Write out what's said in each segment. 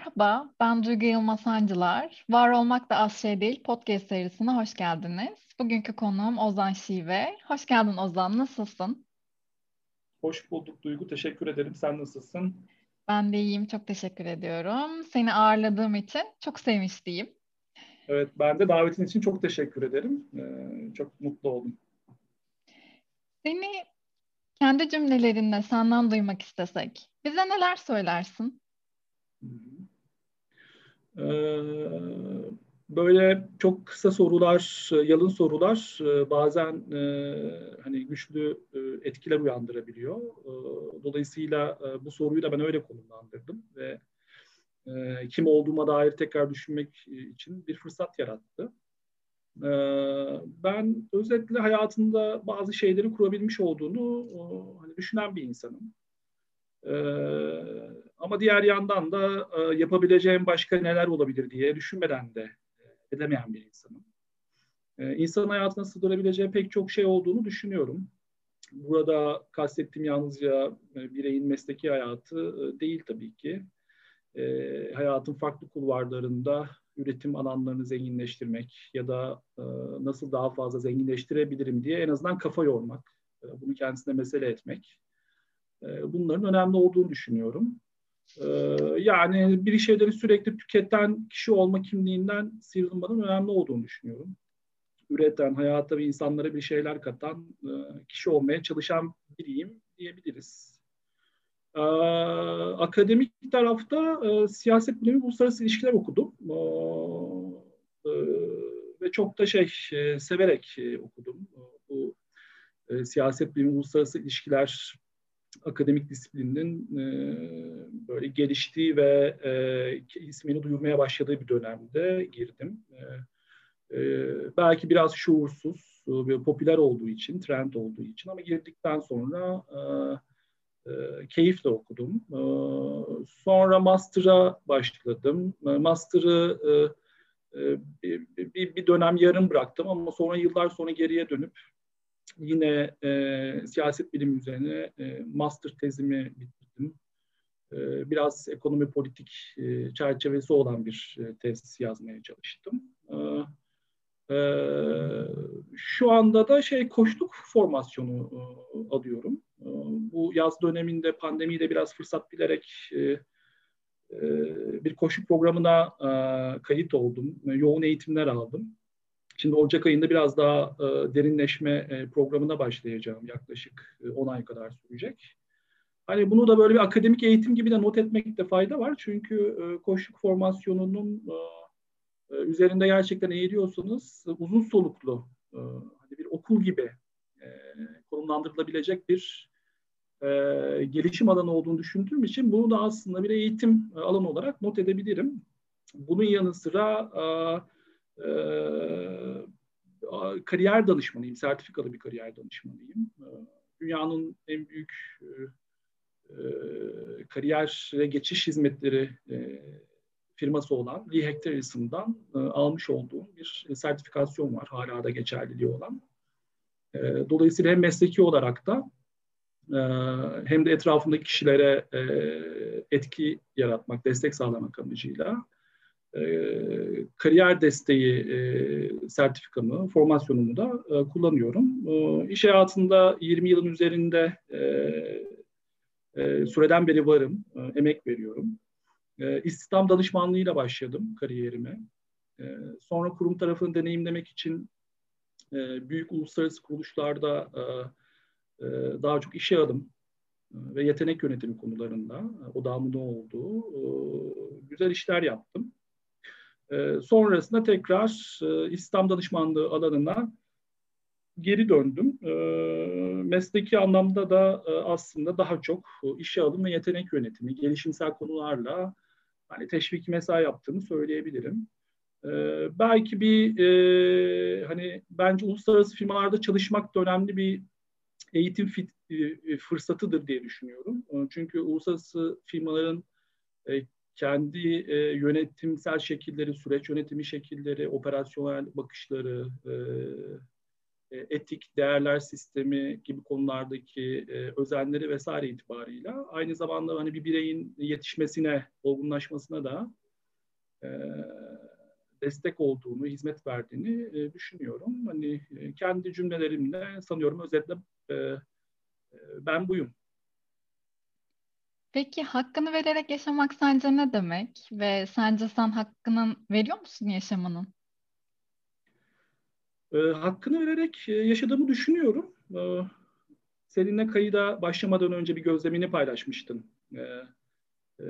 Merhaba, ben Duygu Yılmaz Sancılar. Var Olmak da Az Şey Değil podcast serisine hoş geldiniz. Bugünkü konuğum Ozan Şive. Hoş geldin Ozan, nasılsın? Hoş bulduk Duygu, teşekkür ederim. Sen nasılsın? Ben de iyiyim, çok teşekkür ediyorum. Seni ağırladığım için çok sevmiştiyim. Evet, ben de davetin için çok teşekkür ederim. Ee, çok mutlu oldum. Seni kendi cümlelerinle senden duymak istesek, bize neler söylersin? Ee, böyle çok kısa sorular, yalın sorular e, bazen e, hani güçlü e, etkiler uyandırabiliyor. Dolayısıyla bu soruyu da ben öyle konumlandırdım ve kim olduğuma dair tekrar düşünmek için bir fırsat yarattı. Ben özetle hayatında bazı şeyleri kurabilmiş olduğunu hani düşünen bir insanım. Ama diğer yandan da yapabileceğim başka neler olabilir diye düşünmeden de edemeyen bir insanım. İnsanın hayatına sığdırabileceği pek çok şey olduğunu düşünüyorum. Burada kastettiğim yalnızca bireyin mesleki hayatı değil tabii ki. Hayatın farklı kulvarlarında üretim alanlarını zenginleştirmek ya da nasıl daha fazla zenginleştirebilirim diye en azından kafa yormak, bunu kendisine mesele etmek. Bunların önemli olduğunu düşünüyorum. Yani bir şeyleri sürekli tüketen kişi olma kimliğinden sıyrılmanın önemli olduğunu düşünüyorum. Üreten, hayata ve insanlara bir şeyler katan kişi olmaya çalışan biriyim diyebiliriz. Akademik tarafta siyaset bilimi uluslararası ilişkiler okudum. Ve çok da şey severek okudum. Bu siyaset bilimi uluslararası ilişkiler akademik disiplinin e, böyle geliştiği ve e, ismini duyurmaya başladığı bir dönemde girdim. E, e, belki biraz şuursuz ve popüler olduğu için, trend olduğu için ama girdikten sonra e, e, keyifle okudum. E, sonra master'a başladım. E, master'ı e, e bir, bir, bir dönem yarım bıraktım ama sonra yıllar sonra geriye dönüp yine e, siyaset bilimi üzerine e, master tezimi bitirdim. E, biraz ekonomi politik e, çerçevesi olan bir e, tez yazmaya çalıştım. E, e, şu anda da şey koştuk formasyonu e, alıyorum. E, bu yaz döneminde pandemiyle biraz fırsat bilerek e, e, bir koşu programına e, kayıt oldum. Yoğun eğitimler aldım. Şimdi Ocak ayında biraz daha e, derinleşme e, programına başlayacağım. Yaklaşık e, 10 ay kadar sürecek. Hani bunu da böyle bir akademik eğitim gibi de not etmekte fayda var. Çünkü e, koşuk formasyonunun e, e, üzerinde gerçekten eğiliyorsanız e, uzun soluklu e, hani bir okul gibi e, konumlandırılabilecek bir e, gelişim alanı olduğunu düşündüğüm için bunu da aslında bir eğitim e, alanı olarak not edebilirim. Bunun yanı sıra e, ee, kariyer danışmanıyım, sertifikalı bir kariyer danışmanıyım. Ee, dünyanın en büyük e, e, kariyere geçiş hizmetleri e, firması olan Lee Hecht Harrison'dan e, almış olduğum bir sertifikasyon var, hala da geçerliliği olan. E, dolayısıyla hem mesleki olarak da hem de etrafındaki kişilere etki yaratmak, destek sağlamak amacıyla e, kariyer desteği e, sertifikamı, formasyonumu da e, kullanıyorum. E, iş hayatında 20 yılın üzerinde süreden beri varım, emek veriyorum. E, istihdam danışmanlığıyla başladım kariyerime. Sonra kurum tarafını deneyimlemek için büyük uluslararası kuruluşlarda daha çok işe alım ve yetenek yönetimi konularında odağımın olduğu güzel işler yaptım. E, sonrasında tekrar e, İslam danışmanlığı alanına geri döndüm. E, mesleki anlamda da e, aslında daha çok işe alım ve yetenek yönetimi, gelişimsel konularla hani teşvik mesai yaptığımı söyleyebilirim. E, belki bir e, hani bence uluslararası firmalarda çalışmak da önemli bir eğitim fit, e, fırsatıdır diye düşünüyorum. E, çünkü uluslararası firmaların e, kendi e, yönetimsel şekilleri, süreç yönetimi şekilleri, operasyonel bakışları, e, e, etik, değerler sistemi gibi konulardaki e, özenleri vesaire itibarıyla aynı zamanda hani bir bireyin yetişmesine, olgunlaşmasına da e, destek olduğunu, hizmet verdiğini e, düşünüyorum. Hani e, kendi cümlelerimle sanıyorum özetle e, e, ben buyum. Peki hakkını vererek yaşamak sence ne demek? Ve sence sen hakkının veriyor musun yaşamanın? E, hakkını vererek e, yaşadığımı düşünüyorum. E, seninle kayıda başlamadan önce bir gözlemini paylaşmıştın. E, e,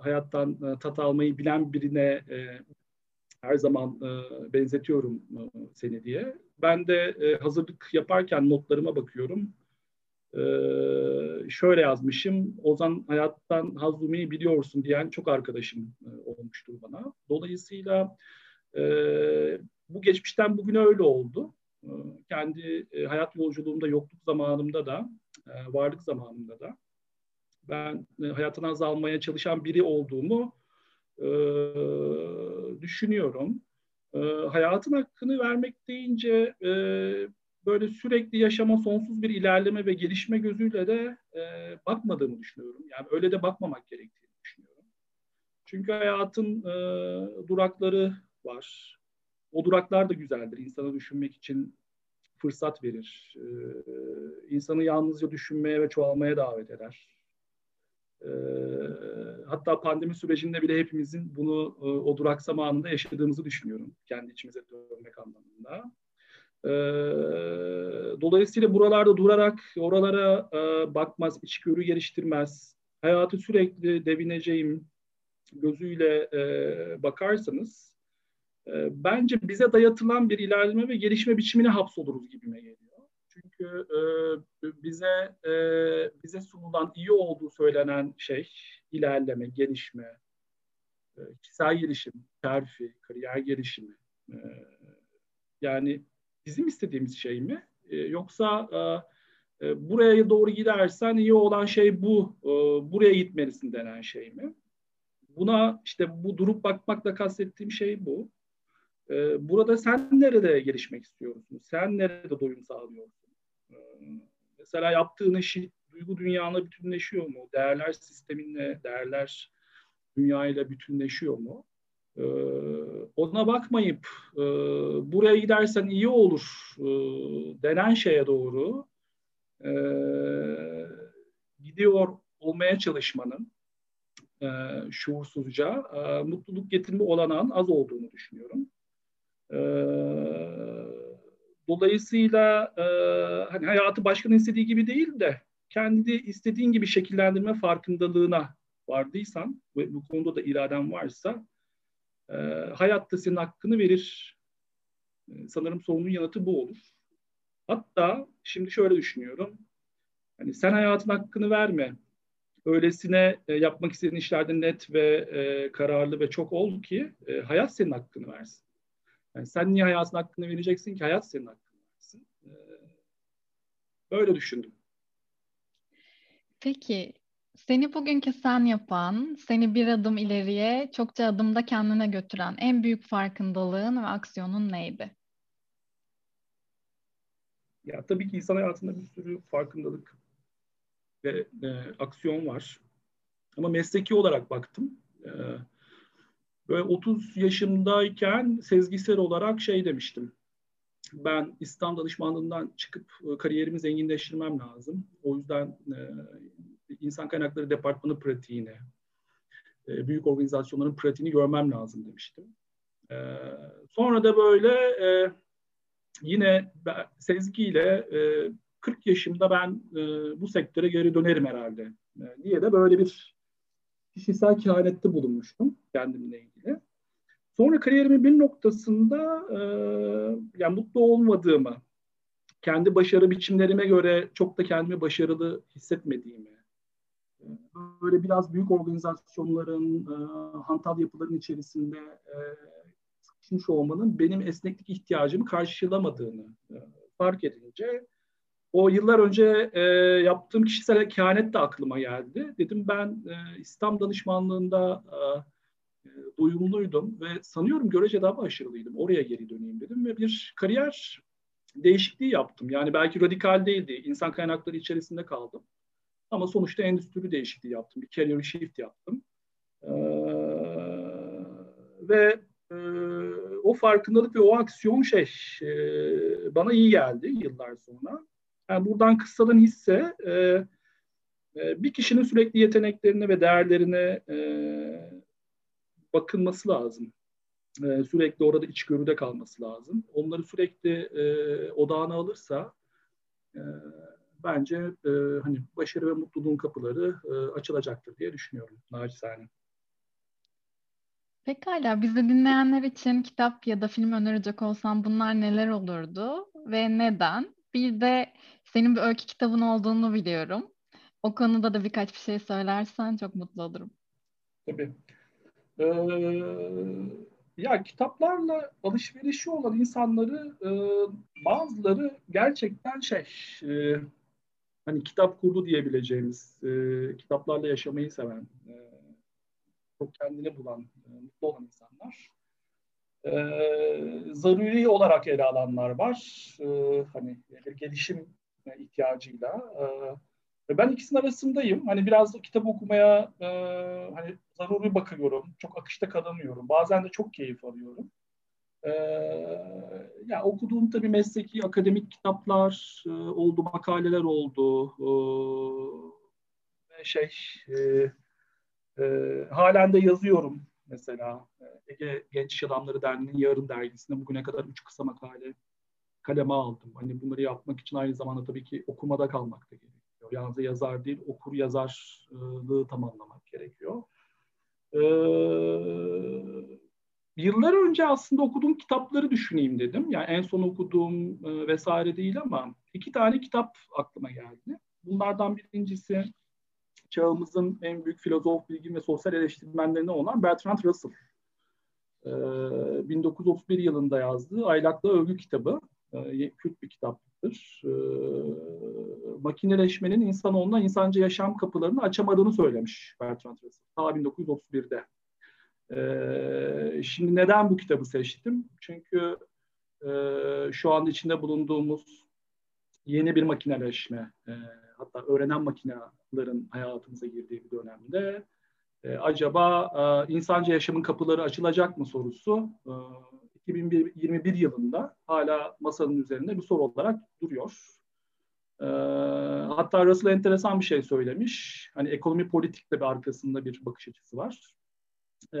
hayattan e, tat almayı bilen birine e, her zaman e, benzetiyorum e, seni diye. Ben de e, hazırlık yaparken notlarıma bakıyorum. E, şöyle yazmışım, Ozan hayattan haz biliyorsun diyen çok arkadaşım e, olmuştur bana. Dolayısıyla e, bu geçmişten bugüne öyle oldu. E, kendi e, hayat yolculuğumda, yokluk zamanımda da, varlık zamanımda da ben e, hayattan haz almaya çalışan biri olduğumu e, düşünüyorum. E, hayatın hakkını vermek deyince e, böyle sürekli yaşama, sonsuz bir ilerleme ve gelişme gözüyle de e, bakmadığımı düşünüyorum. Yani öyle de bakmamak gerektiğini düşünüyorum. Çünkü hayatın e, durakları var. O duraklar da güzeldir. İnsana düşünmek için fırsat verir. E, insanı yalnızca düşünmeye ve çoğalmaya davet eder. E, hatta pandemi sürecinde bile hepimizin bunu e, o duraksama anında yaşadığımızı düşünüyorum. Kendi içimize dönmek anlamında. E, dolayısıyla buralarda durarak oralara e, bakmaz, içgörü geliştirmez, hayatı sürekli devineceğim gözüyle e, bakarsanız e, bence bize dayatılan bir ilerleme ve gelişme biçimine hapsoluruz gibime geliyor. Çünkü e, bize e, bize sunulan iyi olduğu söylenen şey ilerleme, gelişme, e, kişisel gelişim, terfi, kariyer gelişimi. E, yani bizim istediğimiz şey mi? E, yoksa e, e, buraya doğru gidersen iyi olan şey bu, e, buraya gitmelisin denen şey mi? Buna işte bu durup bakmakla kastettiğim şey bu. E, burada sen nerede gelişmek istiyorsun? Sen nerede doyum sağlıyorsun? E, mesela yaptığın işi duygu dünyanla bütünleşiyor mu? Değerler sisteminle, değerler dünyayla bütünleşiyor mu? Ee, ona bakmayıp e, buraya gidersen iyi olur e, denen şeye doğru e, gidiyor olmaya çalışmanın e, şuursuzca e, mutluluk getirme olanağın az olduğunu düşünüyorum. E, dolayısıyla e, hani hayatı başkanın istediği gibi değil de kendi istediğin gibi şekillendirme farkındalığına vardıysan ve bu konuda da iraden varsa e, hayatta senin hakkını verir. E, sanırım sorunun yanıtı bu olur. Hatta şimdi şöyle düşünüyorum. Hani sen hayatın hakkını verme. Öylesine e, yapmak istediğin işlerde net ve e, kararlı ve çok ol ki e, hayat senin hakkını versin. Yani sen niye hayatın hakkını vereceksin ki hayat senin hakkını versin. E, böyle düşündüm. Peki seni bugünkü sen yapan, seni bir adım ileriye, çokça adımda kendine götüren en büyük farkındalığın ve aksiyonun neydi? Ya tabii ki insan hayatında bir sürü farkındalık ve e, aksiyon var. Ama mesleki olarak baktım. E, böyle 30 yaşımdayken sezgisel olarak şey demiştim. Ben İslam danışmanlığından çıkıp e, kariyerimi zenginleştirmem lazım. O yüzden e, insan kaynakları departmanı pratiğini, e, büyük organizasyonların pratiğini görmem lazım demiştim. E, sonra da böyle e, yine sezgiyle 40 yaşımda ben bu sektöre geri dönerim herhalde diye de böyle bir kişisel kehanette bulunmuştum kendimle ilgili. Sonra kariyerimin bir noktasında yani mutlu olmadığımı, kendi başarı biçimlerime göre çok da kendimi başarılı hissetmediğimi, böyle biraz büyük organizasyonların, e, hantal yapıların içerisinde e, olmanın benim esneklik ihtiyacımı karşılamadığını e, fark edince o yıllar önce e, yaptığım kişisel kehanet de aklıma geldi. Dedim ben e, İslam danışmanlığında e, doyumluydum ve sanıyorum görece daha başarılıydım. Oraya geri döneyim dedim ve bir kariyer değişikliği yaptım. Yani belki radikal değildi. İnsan kaynakları içerisinde kaldım. Ama sonuçta endüstri değişikliği yaptım. Bir career shift yaptım. Ee, ve e, o farkındalık ve o aksiyon şey e, bana iyi geldi yıllar sonra. Yani buradan kıssadan hisse e, e, bir kişinin sürekli yeteneklerine ve değerlerine e, bakılması lazım. E, sürekli orada içgörüde kalması lazım. Onları sürekli e, odağına alırsa e, bence e, hani başarı ve mutluluğun kapıları e, açılacaktır diye düşünüyorum naçizane. Pekala, bizi dinleyenler için kitap ya da film önerecek olsam bunlar neler olurdu ve neden? Bir de senin bir öykü kitabın olduğunu biliyorum. O konuda da birkaç bir şey söylersen çok mutlu olurum. Tabii. Ee, ya kitaplarla alışverişi olan insanları e, bazıları gerçekten şey e, hani kitap kurdu diyebileceğimiz e, kitaplarla yaşamayı seven e, çok kendini bulan e, mutlu olan insanlar e, zaruri olarak ele alanlar var e, hani bir gelişim ihtiyacıyla e, ben ikisinin arasındayım. Hani biraz kitap okumaya e, hani zaruri bakıyorum. Çok akışta kalamıyorum. Bazen de çok keyif alıyorum. E, ya okuduğum tabii mesleki akademik kitaplar e, oldu, makaleler oldu. E, şey e, e, halen de yazıyorum mesela. Ege Genç İş Adamları Derneği'nin Yarın dergisinde bugüne kadar üç kısa makale kaleme aldım. Hani bunları yapmak için aynı zamanda tabii ki okumada kalmak da gerekiyor. Yalnızca yazar değil, okur yazarlığı tamamlamak gerekiyor. Ee, yıllar önce aslında okuduğum kitapları düşüneyim dedim. Yani en son okuduğum e, vesaire değil ama iki tane kitap aklıma geldi. Bunlardan birincisi çağımızın en büyük filozof, bilgin ve sosyal eleştirmenlerinden olan Bertrand Russell. Ee, 1931 yılında yazdığı Aylaklı Övgü kitabı. Ee, Kürt bir kitap olacaktır. E, makineleşmenin insanoğluna insancı yaşam kapılarını açamadığını söylemiş Bertrand Russell. Ta 1931'de. Ee, şimdi neden bu kitabı seçtim? Çünkü e, şu anda içinde bulunduğumuz yeni bir makineleşme, e, hatta öğrenen makinelerin hayatımıza girdiği bir dönemde e, acaba e, insancı yaşamın kapıları açılacak mı sorusu e, 2021 yılında hala masanın üzerinde bir soru olarak duruyor. E, hatta Russell enteresan bir şey söylemiş. Hani ekonomi politikle bir arkasında bir bakış açısı var. E,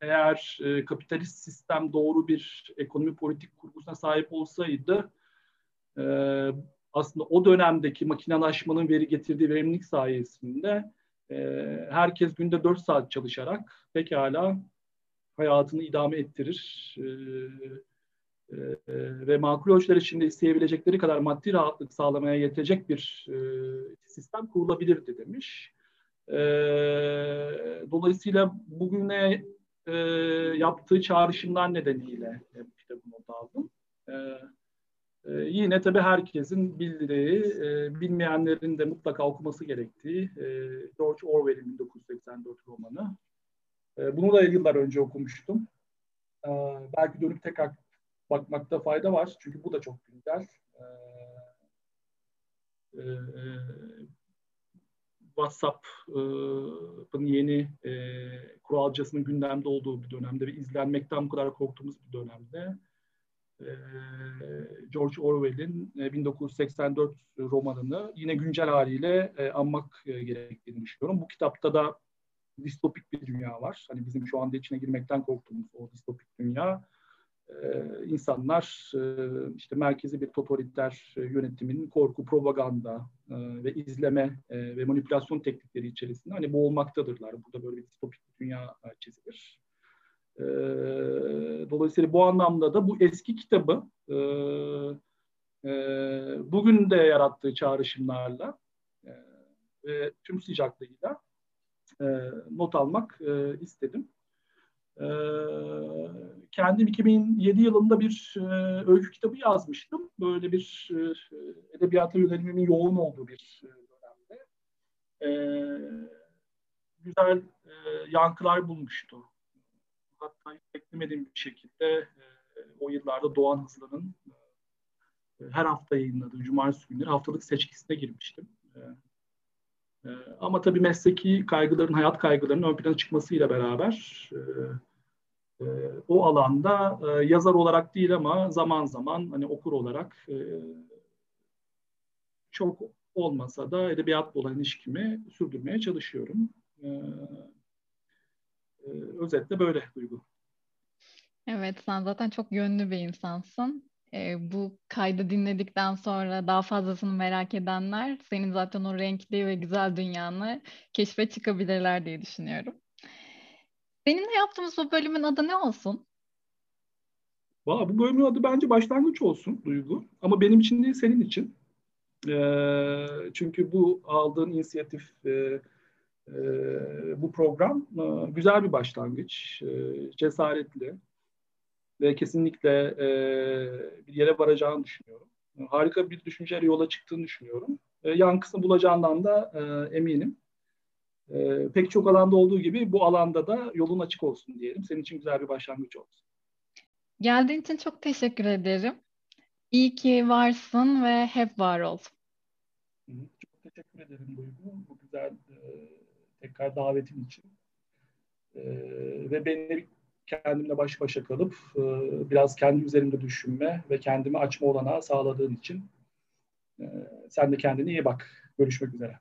eğer e, kapitalist sistem doğru bir ekonomi politik kurgusuna sahip olsaydı e, aslında o dönemdeki makinalaşmanın veri getirdiği verimlilik sayesinde e, herkes günde 4 saat çalışarak pekala hayatını idame ettirir e, e, ve makul ölçüler içinde isteyebilecekleri kadar maddi rahatlık sağlamaya yetecek bir e, sistem kurulabilirdi demiş. E, dolayısıyla bugüne e, yaptığı çağrışımlar nedeniyle e, kitabı not aldım. E, e, yine tabii herkesin bildiği, e, bilmeyenlerin de mutlaka okuması gerektiği e, George Orwell'in 1984 romanı ee, bunu da yıllar önce okumuştum. Ee, belki dönüp tekrar bakmakta fayda var. Çünkü bu da çok güncel. E, WhatsApp'ın yeni e, kuralcasının gündemde olduğu bir dönemde ve izlenmekten bu kadar korktuğumuz bir dönemde e, George Orwell'in 1984 romanını yine güncel haliyle anmak gerektiğini düşünüyorum. Bu kitapta da distopik bir dünya var. Hani bizim şu anda içine girmekten korktuğumuz o distopik dünya. Ee, insanlar e, işte merkezi bir totaliter e, yönetimin korku, propaganda e, ve izleme ve manipülasyon teknikleri içerisinde hani boğulmaktadırlar. Burada böyle bir distopik dünya çizilir. E, dolayısıyla bu anlamda da bu eski kitabı bugün de yarattığı çağrışımlarla ve tüm sıcaklığıyla not almak istedim. E, kendim 2007 yılında bir e, öykü kitabı yazmıştım. Böyle bir e, edebiyata yönelimimin yoğun olduğu bir e, dönemde. E, güzel e, yankılar bulmuştu. Hatta hiç beklemediğim bir şekilde e, o yıllarda Doğan Hızlı'nın her hafta yayınladığı Cumartesi günleri haftalık seçkisine girmiştim. Ama tabii mesleki kaygıların, hayat kaygılarının ön plana çıkmasıyla beraber e, o alanda e, yazar olarak değil ama zaman zaman hani okur olarak e, çok olmasa da edebiyatla olan ilişkimi sürdürmeye çalışıyorum. E, e, özetle böyle Duygu. Evet, sen zaten çok yönlü bir insansın. E, bu kaydı dinledikten sonra daha fazlasını merak edenler senin zaten o renkli ve güzel dünyanı keşfe çıkabilirler diye düşünüyorum. Seninle yaptığımız bu bölümün adı ne olsun? Valla bu bölümün adı bence başlangıç olsun Duygu. Ama benim için değil senin için. E, çünkü bu aldığın inisiyatif, e, e, bu program e, güzel bir başlangıç. E, cesaretli ve kesinlikle e, bir yere varacağını düşünüyorum. Harika bir düşünceyle yola çıktığını düşünüyorum. E, yankısını bulacağından da e, eminim. E, pek çok alanda olduğu gibi bu alanda da yolun açık olsun diyelim. Senin için güzel bir başlangıç olsun. Geldiğin için çok teşekkür ederim. İyi ki varsın ve hep var ol. Çok teşekkür ederim Duygu. Bu güzel e, tekrar davetin için. E, ve beni kendimle baş başa kalıp e, biraz kendi üzerinde düşünme ve kendimi açma olanağı sağladığın için e, sen de kendine iyi bak. Görüşmek üzere.